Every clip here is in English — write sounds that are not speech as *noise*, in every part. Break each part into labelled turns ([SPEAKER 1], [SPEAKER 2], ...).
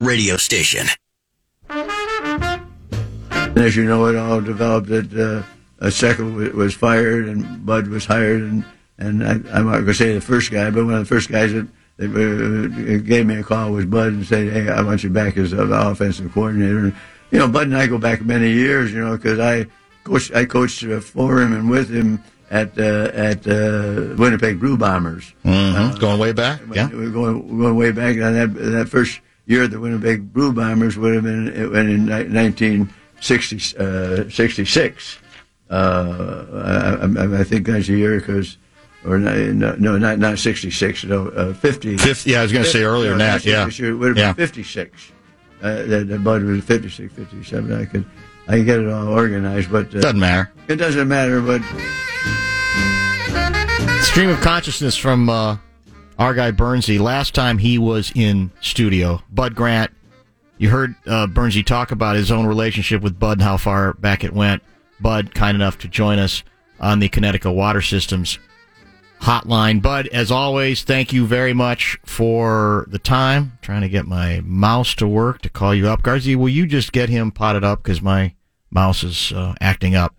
[SPEAKER 1] Radio station.
[SPEAKER 2] And as you know, it all developed that uh, a second was fired and Bud was hired. And, and I, I'm not going to say the first guy, but one of the first guys that, that uh, gave me a call was Bud and said, Hey, I want you back as an offensive coordinator. And, you know, Bud and I go back many years, you know, because I coached, I coached uh, for him and with him at uh, at uh, Winnipeg Blue Bombers.
[SPEAKER 3] Mm-hmm. going way back. Yeah.
[SPEAKER 2] We're going, we're going way back. And that, that first year, the Winnipeg Blue Bombers would have been in 1966. Uh, I, I, think that's a year because, or no, no, not not 66, no, uh, 50.
[SPEAKER 3] 50 yeah, I was going to say earlier than that. Yeah.
[SPEAKER 2] It would have
[SPEAKER 3] yeah.
[SPEAKER 2] been 56. Uh, the, the Bud was 56, 57. I could, I could get it all organized, but uh,
[SPEAKER 3] doesn't matter.
[SPEAKER 2] It doesn't matter, but
[SPEAKER 4] stream of consciousness from uh, our guy Bernsey. Last time he was in studio, Bud Grant. You heard uh, Bernsey talk about his own relationship with Bud and how far back it went. Bud, kind enough to join us on the Connecticut Water Systems hotline. Bud, as always, thank you very much for the time. trying to get my mouse to work to call you up. Garzy, will you just get him potted up because my mouse is uh, acting up?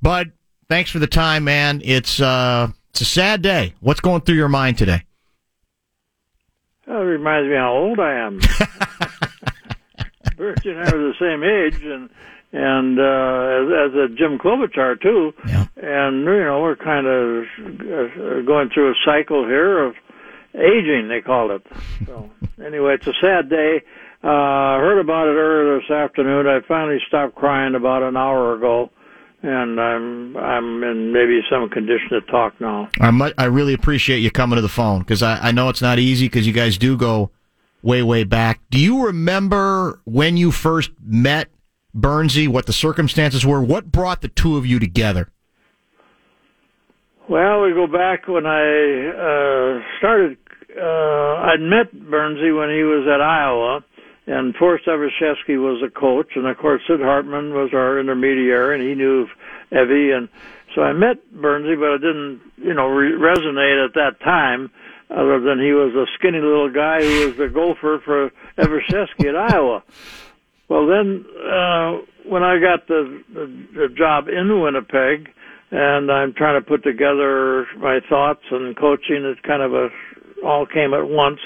[SPEAKER 4] Bud, thanks for the time, man. It's uh, it's a sad day. What's going through your mind today?
[SPEAKER 5] It reminds me how old I am. *laughs* Bertie and I are the same age, and and uh, as, as a Jim Klobuchar too.
[SPEAKER 4] Yeah.
[SPEAKER 5] And you know we're kind of uh, going through a cycle here of aging. They call it. So anyway, it's a sad day. Uh, I heard about it earlier this afternoon. I finally stopped crying about an hour ago, and I'm I'm in maybe some condition to talk now.
[SPEAKER 4] I mu- I really appreciate you coming to the phone because I, I know it's not easy because you guys do go way way back. Do you remember when you first met Bernsey? What the circumstances were? What brought the two of you together?
[SPEAKER 5] Well, we go back when I uh, started. Uh, I'd met Bernsey when he was at Iowa, and Forrest Evashevski was a coach, and of course Sid Hartman was our intermediary, and he knew Evie, and so I met Bernsey, but I didn't, you know, re- resonate at that time, other than he was a skinny little guy who was the gopher for Evashevski at Iowa. Well, then uh, when I got the, the, the job in Winnipeg, and I'm trying to put together my thoughts and coaching, it kind of a all came at once,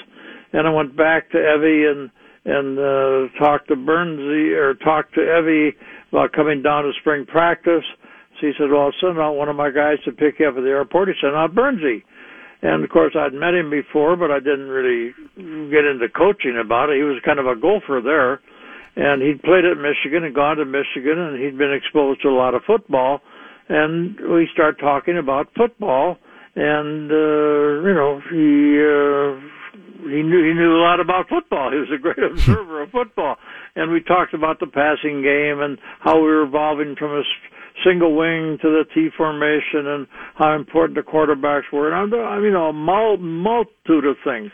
[SPEAKER 5] and I went back to Evie and and uh, talked to Bernsey or talked to Evie about coming down to spring practice. So he said, "Well, I'll send out one of my guys to pick you up at the airport." He sent out Bernsey. And of course, I'd met him before, but I didn't really get into coaching about it. He was kind of a golfer there, and he'd played at Michigan and gone to Michigan, and he'd been exposed to a lot of football. And we start talking about football, and uh, you know, he uh, he knew he knew a lot about football. He was a great *laughs* observer of football, and we talked about the passing game and how we were evolving from a single wing to the T formation and how important the quarterbacks were. And I mean, a multitude of things.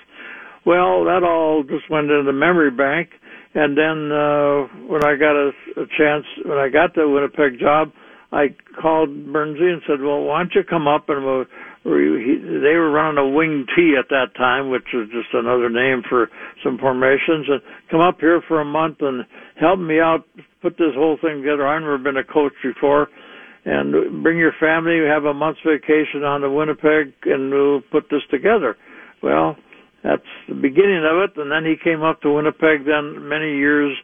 [SPEAKER 5] Well, that all just went into the memory bank. And then uh, when I got a, a chance, when I got the Winnipeg job, I called Bernsey and said, "Well, why don't you come up and we'll." He- They were running a wing T at that time, which was just another name for some formations, and come up here for a month and help me out put this whole thing together. I've never been a coach before, and bring your family, We have a month's vacation on to Winnipeg, and we'll put this together. Well, that's the beginning of it, and then he came up to Winnipeg. Then many years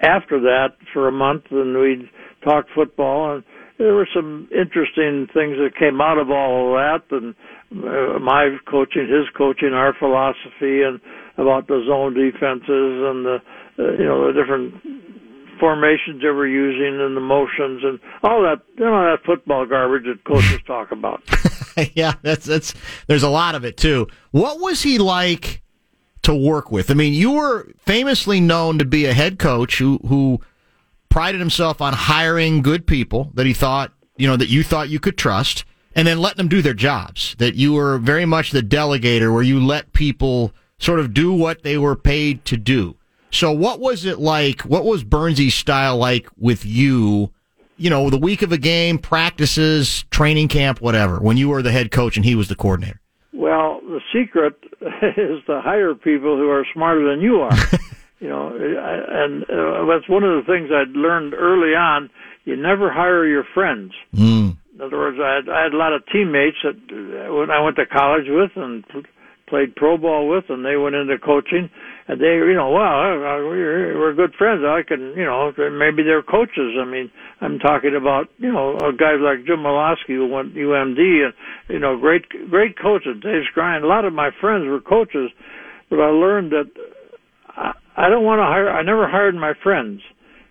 [SPEAKER 5] after that for a month, and we'd talk football, and there were some interesting things that came out of all of that, and uh, my coaching, his coaching, our philosophy, and about the zone defenses and the uh, you know the different formations they were using and the motions and all that you know that football garbage that coaches *laughs* talk about. *laughs*
[SPEAKER 4] yeah, that's that's. There's a lot of it too. What was he like to work with? I mean, you were famously known to be a head coach who who prided himself on hiring good people that he thought, you know, that you thought you could trust and then letting them do their jobs. That you were very much the delegator where you let people sort of do what they were paid to do. So what was it like? What was Burnsy's style like with you? You know, the week of a game, practices, training camp, whatever, when you were the head coach and he was the coordinator.
[SPEAKER 5] Well, the secret *laughs* is to hire people who are smarter than you are. *laughs* you know, and uh, that's one of the things I'd learned early on. You never hire your friends.
[SPEAKER 4] Mm.
[SPEAKER 5] In other words, I had, I had a lot of teammates that uh, when I went to college with and played pro ball with, and they went into coaching, and they, you know, well, we're, we're good friends. I can, you know, maybe they're coaches. I mean, I'm talking about, you know, guys like Jim Malosky who went UMD, and you know, great, great coaches. Dave Skrien. A lot of my friends were coaches, but I learned that I, don't want to hire. I never hired my friends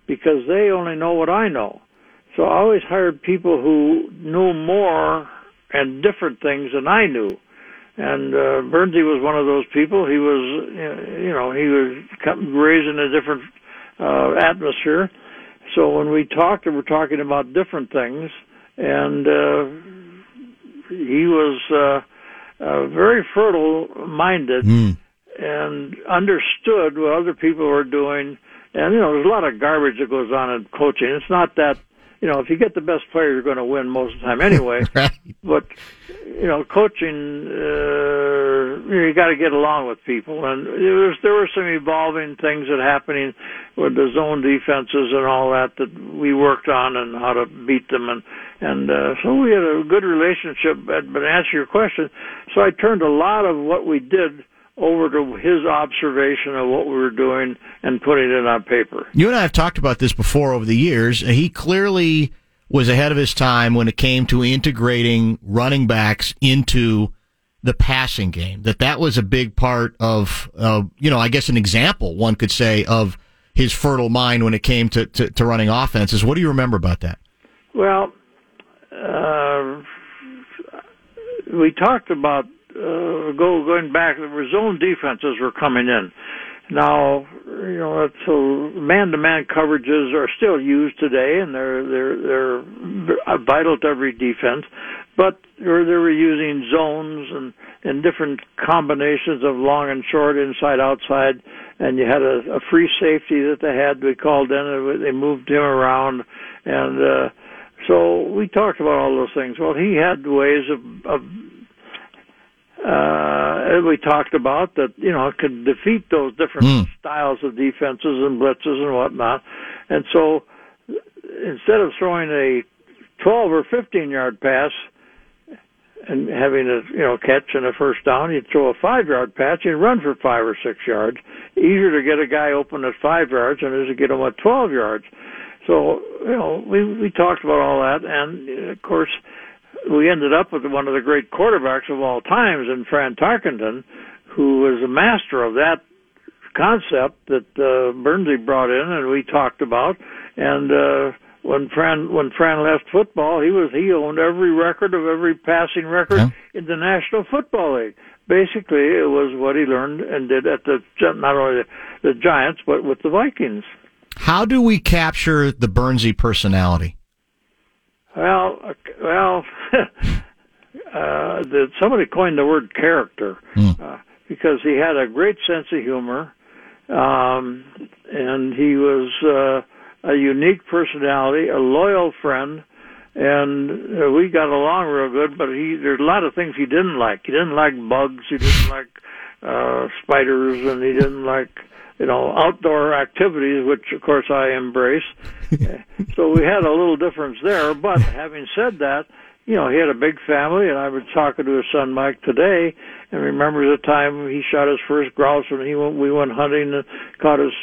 [SPEAKER 5] because they only know what I know. So I always hired people who knew more and different things than I knew and uh, Bernsey was one of those people. He was, you know, he was raised in a different uh, atmosphere. So when we talked, we were talking about different things, and uh, he was uh, uh, very fertile-minded
[SPEAKER 4] mm.
[SPEAKER 5] And understood what other people were doing. And you know, there's a lot of garbage that goes on in coaching. It's not that you know, if you get the best player, you're going to win most of the time anyway. *laughs*
[SPEAKER 4] right.
[SPEAKER 5] But you know, coaching, uh, you got to get along with people, and there was there were some evolving things that happening with the zone defenses and all that that we worked on and how to beat them, and and uh, so we had a good relationship. But, but to answer your question, so I turned a lot of what we did over to his observation of what we were doing and putting it on paper.
[SPEAKER 4] You and I have talked about this before over the years. He clearly was ahead of his time when it came to integrating running backs into the passing game. That that was a big part of, uh, you know, I guess an example one could say of his fertile mind when it came to, to, to running offenses. What do you remember about that?
[SPEAKER 5] Well, uh, we talked about uh, go going back, the zone defenses were coming in. Now, you know, so man-to-man coverages are still used today, and they're they're they're vital to every defense. But they were using zones and and different combinations of long and short, inside, outside, and you had a, a free safety that they had. We called in, and they moved him around, and uh, so we talked about all those things. Well, he had ways of, of uh, we talked about that, you know, could defeat those different mm. styles of defenses and blitzes and whatnot. And so instead of throwing a 12 or 15 yard pass and having a, you know, catch and a first down, you'd throw a five yard pass and run for five or six yards. Easier to get a guy open at five yards than it is to get him at 12 yards. So, you know, we, we talked about all that. And of course, we ended up with one of the great quarterbacks of all times in Fran Tarkenton, who was a master of that concept that uh, Bernsey brought in and we talked about. And uh, when Fran when Fran left football, he was he owned every record of every passing record yeah. in the National Football League. Basically, it was what he learned and did at the not only the, the Giants but with the Vikings.
[SPEAKER 4] How do we capture the Bernsey personality?
[SPEAKER 5] Well, well, *laughs* uh, the, somebody coined the word character mm. uh, because he had a great sense of humor, um, and he was uh, a unique personality, a loyal friend, and uh, we got along real good. But he, there's a lot of things he didn't like. He didn't like bugs. He didn't like uh, spiders, and he didn't like you know, outdoor activities, which of course I embrace. *laughs* so we had a little difference there. But having said that, you know, he had a big family, and I was talking to his son Mike today, and remember the time he shot his first grouse when he went, we went hunting and caught his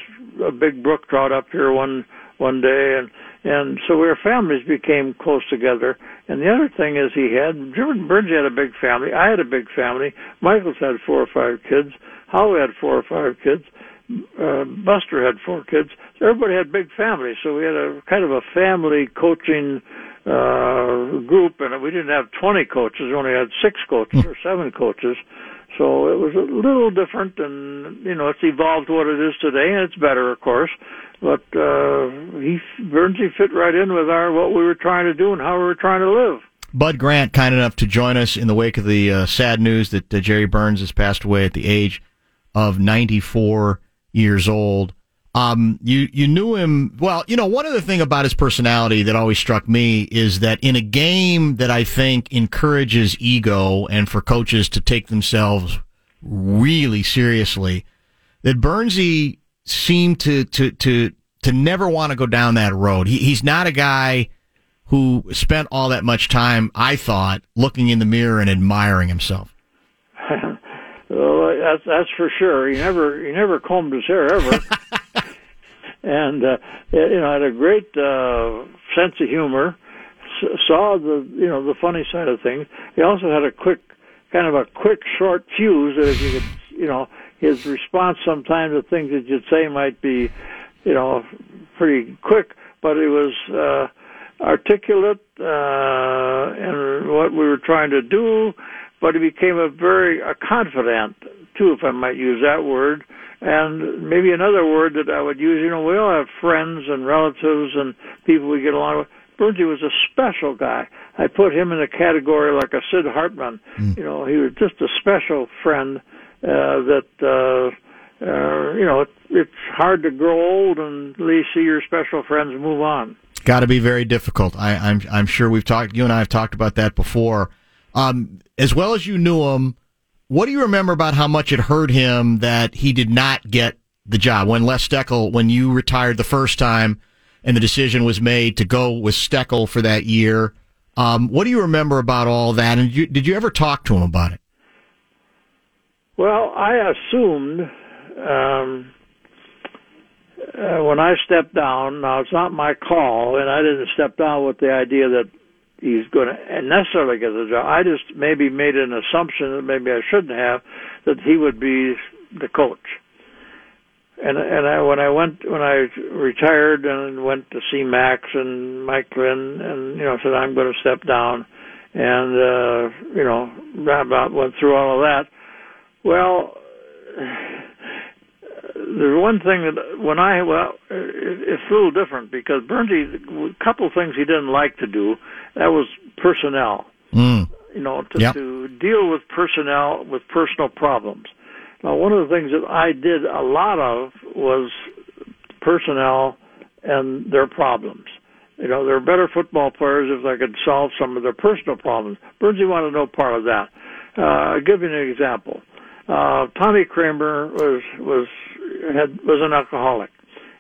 [SPEAKER 5] a big brook trout up here one one day, and and so our families became close together. And the other thing is he had Jim Burns had a big family. I had a big family. Michael's had four or five kids. Howie had four or five kids uh, Buster had four kids. So everybody had big families, so we had a kind of a family coaching uh, group, and we didn't have 20 coaches. We only had six coaches or seven coaches, So it was a little different, and you know, it's evolved what it is today, and it's better, of course. But uh, he Bernsey fit right in with our what we were trying to do and how we were trying to live.
[SPEAKER 4] Bud Grant, kind enough to join us in the wake of the uh, sad news that uh, Jerry Burns has passed away at the age of 94 years old. Um, you you knew him well. You know, one other thing about his personality that always struck me is that in a game that I think encourages ego and for coaches to take themselves really seriously, that Bernsey seemed to to to to never want to go down that road. He, he's not a guy who spent all that much time, I thought, looking in the mirror and admiring himself.
[SPEAKER 5] That's that's for sure. He never he never combed his hair ever. *laughs* and uh, you know had a great uh, sense of humor. Saw the you know the funny side of things. He also had a quick, kind of a quick short fuse. That if you could, you know, his response sometimes to things that you'd say might be, you know, pretty quick, but it was uh, articulate uh, in what we were trying to do. But he became a very a confident too, if I might use that word and maybe another word that I would use, you know, we all have friends and relatives and people we get along with. Bernsey was a special guy. I put him in a category like a Sid Hartman. Mm. You know, he was just a special friend uh, that, uh, uh, you know, it, it's hard to grow old and at least see your special friends move on.
[SPEAKER 4] Got to be very difficult. I, I'm I'm sure we've talked. You and I have talked about that before. Um, as well as you knew him, what do you remember about how much it hurt him that he did not get the job when Les Steckel, when you retired the first time, and the decision was made to go with Steckel for that year? Um, what do you remember about all that? And did you, did you ever talk to him about it?
[SPEAKER 5] Well, I assumed um, uh, when I stepped down. Now it's not my call, and I didn't step down with the idea that he's going to necessarily get the job. I just maybe made an assumption that maybe I shouldn't have that he would be the coach. And and I, when I went when I retired and went to see Max and Mike Lynn and you know said I'm going to step down, and uh, you know about went through all of that. Well, there's one thing that when I well, it's a little different because Bernsey, a couple things he didn't like to do. That was personnel.
[SPEAKER 4] Mm.
[SPEAKER 5] You know, to,
[SPEAKER 4] yep.
[SPEAKER 5] to deal with personnel with personal problems. Now, one of the things that I did a lot of was personnel and their problems. You know, they're better football players if they could solve some of their personal problems. Bernsey wanted no part of that. Uh, I'll give you an example. Uh, Tommy Kramer was was had was an alcoholic,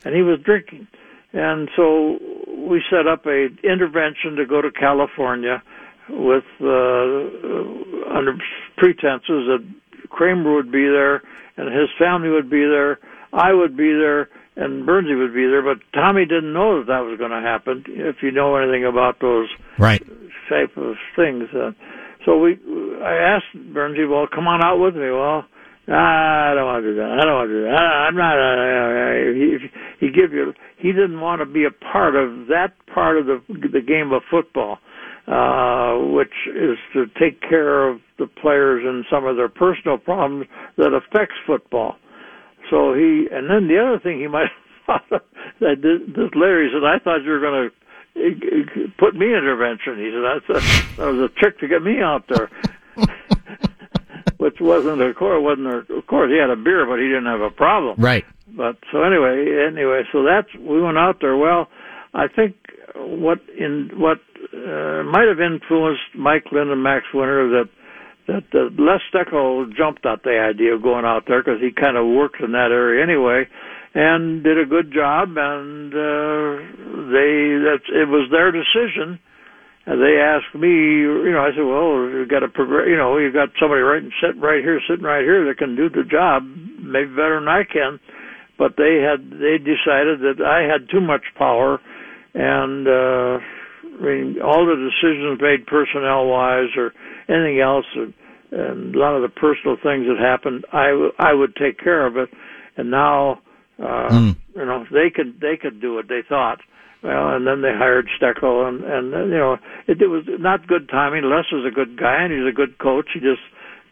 [SPEAKER 5] and he was drinking, and so we set up a intervention to go to California with uh, under pretenses that Kramer would be there and his family would be there, I would be there, and Bernsey would be there. But Tommy didn't know that that was going to happen. If you know anything about those
[SPEAKER 4] right
[SPEAKER 5] type of things, uh, so we I asked Bernsey, well, come on out with me. Well, I don't want to do that. I don't want to do that. I, I'm not. Uh, he, he give you. He didn't want to be a part of that part of the the game of football, uh, which is to take care of the players and some of their personal problems that affects football. So he, and then the other thing he *laughs* might have thought that this, this Larry said, I thought you were going to uh, put me in intervention. He said that's a, that was a trick to get me out there which wasn't a course wasn't a, of course he had a beer, but he didn't have a problem.
[SPEAKER 4] Right.
[SPEAKER 5] But so anyway, anyway, so that's we went out there. Well, I think what in what uh, might have influenced Mike Lynn and Max Winter that that uh, Les Steckel jumped at the idea of going out there because he kind of worked in that area anyway, and did a good job. And uh, they that it was their decision and they asked me, you know, I said, well, you've got a, you know, you've got somebody right and sitting right here, sitting right here that can do the job, maybe better than I can. But they had, they decided that I had too much power, and uh, I mean, all the decisions made personnel wise or anything else, and, and a lot of the personal things that happened, I, w- I would take care of it. And now, uh, mm. you know, they could, they could do it. They thought well, and then they hired Steckel, and and you know it, it was not good timing. Les is a good guy, and he's a good coach. He just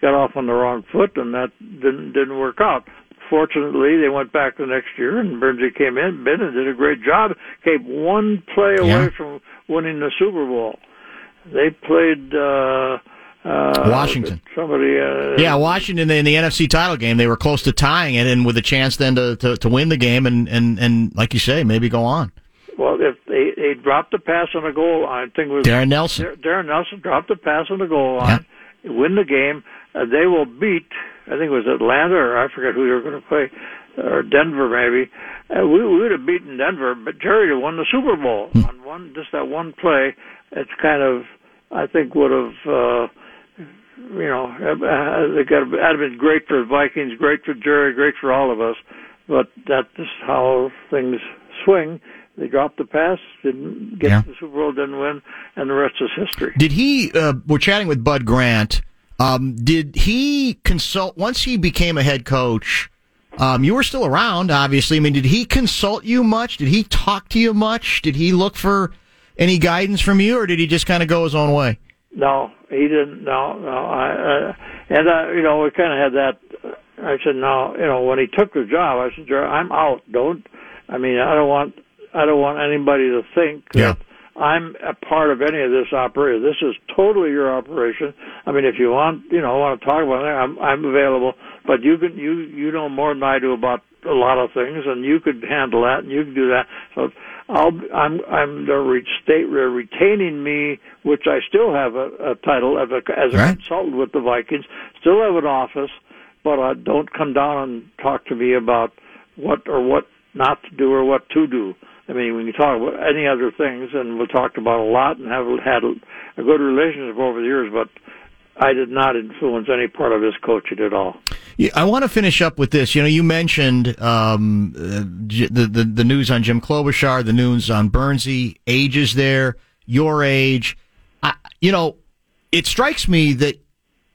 [SPEAKER 5] got off on the wrong foot, and that didn't didn't work out. Fortunately, they went back the next year, and Bernsey came in, Ben, and did a great job. Came one play away from winning the Super Bowl. They played uh, uh,
[SPEAKER 4] Washington.
[SPEAKER 5] Somebody. Uh,
[SPEAKER 4] Yeah, Washington in the NFC title game, they were close to tying it, and with a chance then to, to, to win the game, and, and, and like you say, maybe go on.
[SPEAKER 5] Well, if they they dropped the pass on the goal line, I think it was
[SPEAKER 4] Darrin Nelson.
[SPEAKER 5] Darrin Nelson dropped the pass on the goal line, win the game. Uh, they will beat. I think it was Atlanta or I forget who they were going to play, or Denver maybe. Uh, we, we would have beaten Denver, but Jerry won the Super Bowl
[SPEAKER 4] Hmm.
[SPEAKER 5] on one just that one play. It's kind of I think would have. Uh, you know, uh, it got that'd have been great for the Vikings, great for Jerry, great for all of us. But that's just how things swing. They dropped the pass, didn't get
[SPEAKER 4] Yeah.
[SPEAKER 5] to the Super Bowl, didn't win, and the rest is history.
[SPEAKER 4] Did he, uh, we're chatting with Bud Grant, um, did he consult, once he became a head coach, um, you were still around, obviously. I mean, did he consult you much? Did he talk to you much? Did he look for any guidance from you, or did he just kind of go his own way?
[SPEAKER 5] No, he didn't. No, no. I, uh, and uh, you know, we kind of had that. I said, no, you know, when he took the job, I said, Jerry, I'm out. Don't. I mean, I don't want. I don't want anybody to think
[SPEAKER 4] Yeah.
[SPEAKER 5] that I'm a part of any of this operation. This is totally your operation. I mean, if you want, you know, I want to talk about it, I'm I'm available. But you can you you know more than I do about a lot of things, and you could handle that, and you can do that. So I'll I'm I'm they're re- state they're retaining me, which I still have a, a title as a as a
[SPEAKER 4] Right.
[SPEAKER 5] consultant with the Vikings, still have an office, but uh, don't come down and talk to me about what or what not to do or what to do. I mean, we can talk about any other things, and we've talked about a lot and have had a good relationship over the years, but I did not influence any part of his coaching at all.
[SPEAKER 4] Yeah, I want to finish up with this. You know, you mentioned um, uh, the, the the news on Jim Klobuchar, the news on Bernsey, ages there, your age. I, you know, it strikes me that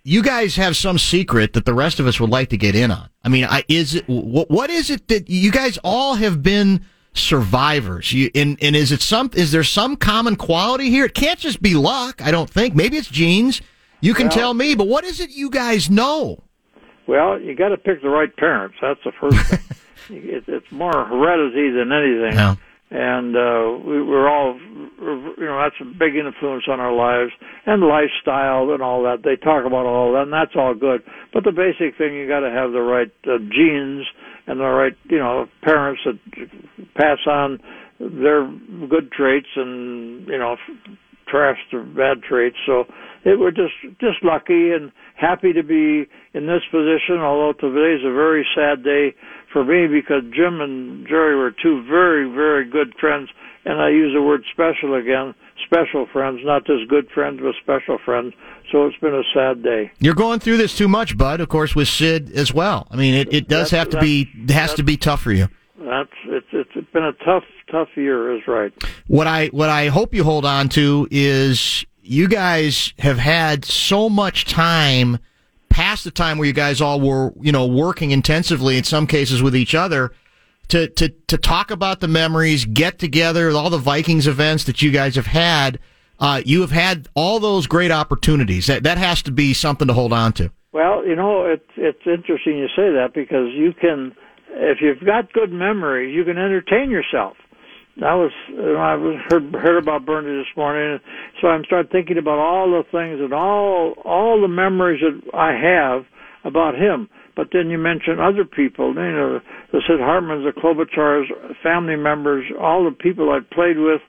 [SPEAKER 4] you guys have some secret that the rest of us would like to get in on. I mean, I, is it what, what is it that you guys all have been survivors? You, and and is it some? Is there some common quality here? It can't just be luck. I don't think. Maybe it's genes. You can
[SPEAKER 5] Well-
[SPEAKER 4] tell me. But what is it you guys know?
[SPEAKER 5] Well, you got to pick the right parents. That's the first thing. *laughs* it, it's more heredity than anything.
[SPEAKER 4] Yeah.
[SPEAKER 5] And uh, we, we're all, you know, that's a big influence on our lives and lifestyle and all that. They talk about all that, and that's all good. But the basic thing, you got to have the right uh, genes and the right, you know, parents that pass on their good traits and, you know, trash the bad traits. So it we're just just lucky and happy to be in this position. Although today's a very sad day for me because Jim and Jerry were two very very good friends, and I use the word special again. Special friends, not just good friends, but special friends. So it's been a sad day.
[SPEAKER 4] You're going through this too much, Bud. Of course, with Sid as well. I mean, it, it does
[SPEAKER 5] That's-
[SPEAKER 4] have to be it has to be tough for you.
[SPEAKER 5] That's it's it's been a tough tough year, is right.
[SPEAKER 4] What I what I hope you hold on to is you guys have had so much time past the time where you guys all were you know working intensively in some cases with each other to to to talk about the memories, get together, all the Vikings events that you guys have had. Uh, you have had all those great opportunities. That that has to be something to hold on to.
[SPEAKER 5] Well, you know, it's it's interesting you say that because you can, if you've got good memories, you can entertain yourself. I was, you know, I was heard heard about Bernie this morning, so I'm started thinking about all the things and all all the memories that I have about him. But then you mention other people, you know, the Sid Hartmans, the Klobuchars, family members, all the people I played with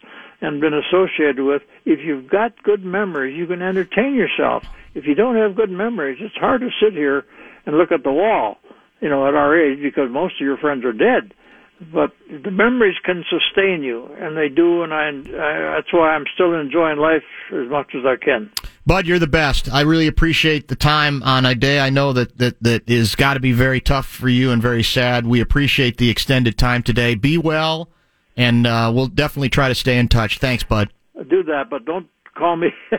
[SPEAKER 5] and been associated with. If you've got good memories, you can entertain yourself. If you don't have good memories, it's hard to sit here and look at the wall, you know, at our age because most of your friends are dead. But the memories can sustain you, and they do, and I, I that's why I'm still enjoying life as much as I can.
[SPEAKER 4] Bud, you're the best. I really appreciate the time on a day I know that that that is got to be very tough for you and very sad. We appreciate the extended time today. Be well, and uh, we'll definitely try to stay in touch. Thanks, Bud.
[SPEAKER 5] Do that, but don't call me *laughs*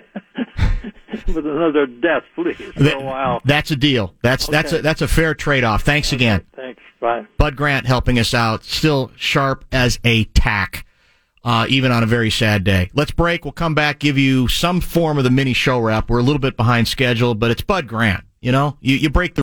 [SPEAKER 5] with another death, please, for a while.
[SPEAKER 4] That's a deal. That's that's a that's a fair trade off. Thanks again.
[SPEAKER 5] Thanks. Bye.
[SPEAKER 4] Bud Grant helping us out, still sharp as a tack, uh, even on a very sad day. Let's break. We'll come back, give you some form of the mini show wrap. We're a little bit behind schedule, but it's Bud Grant. You know, you, you break the.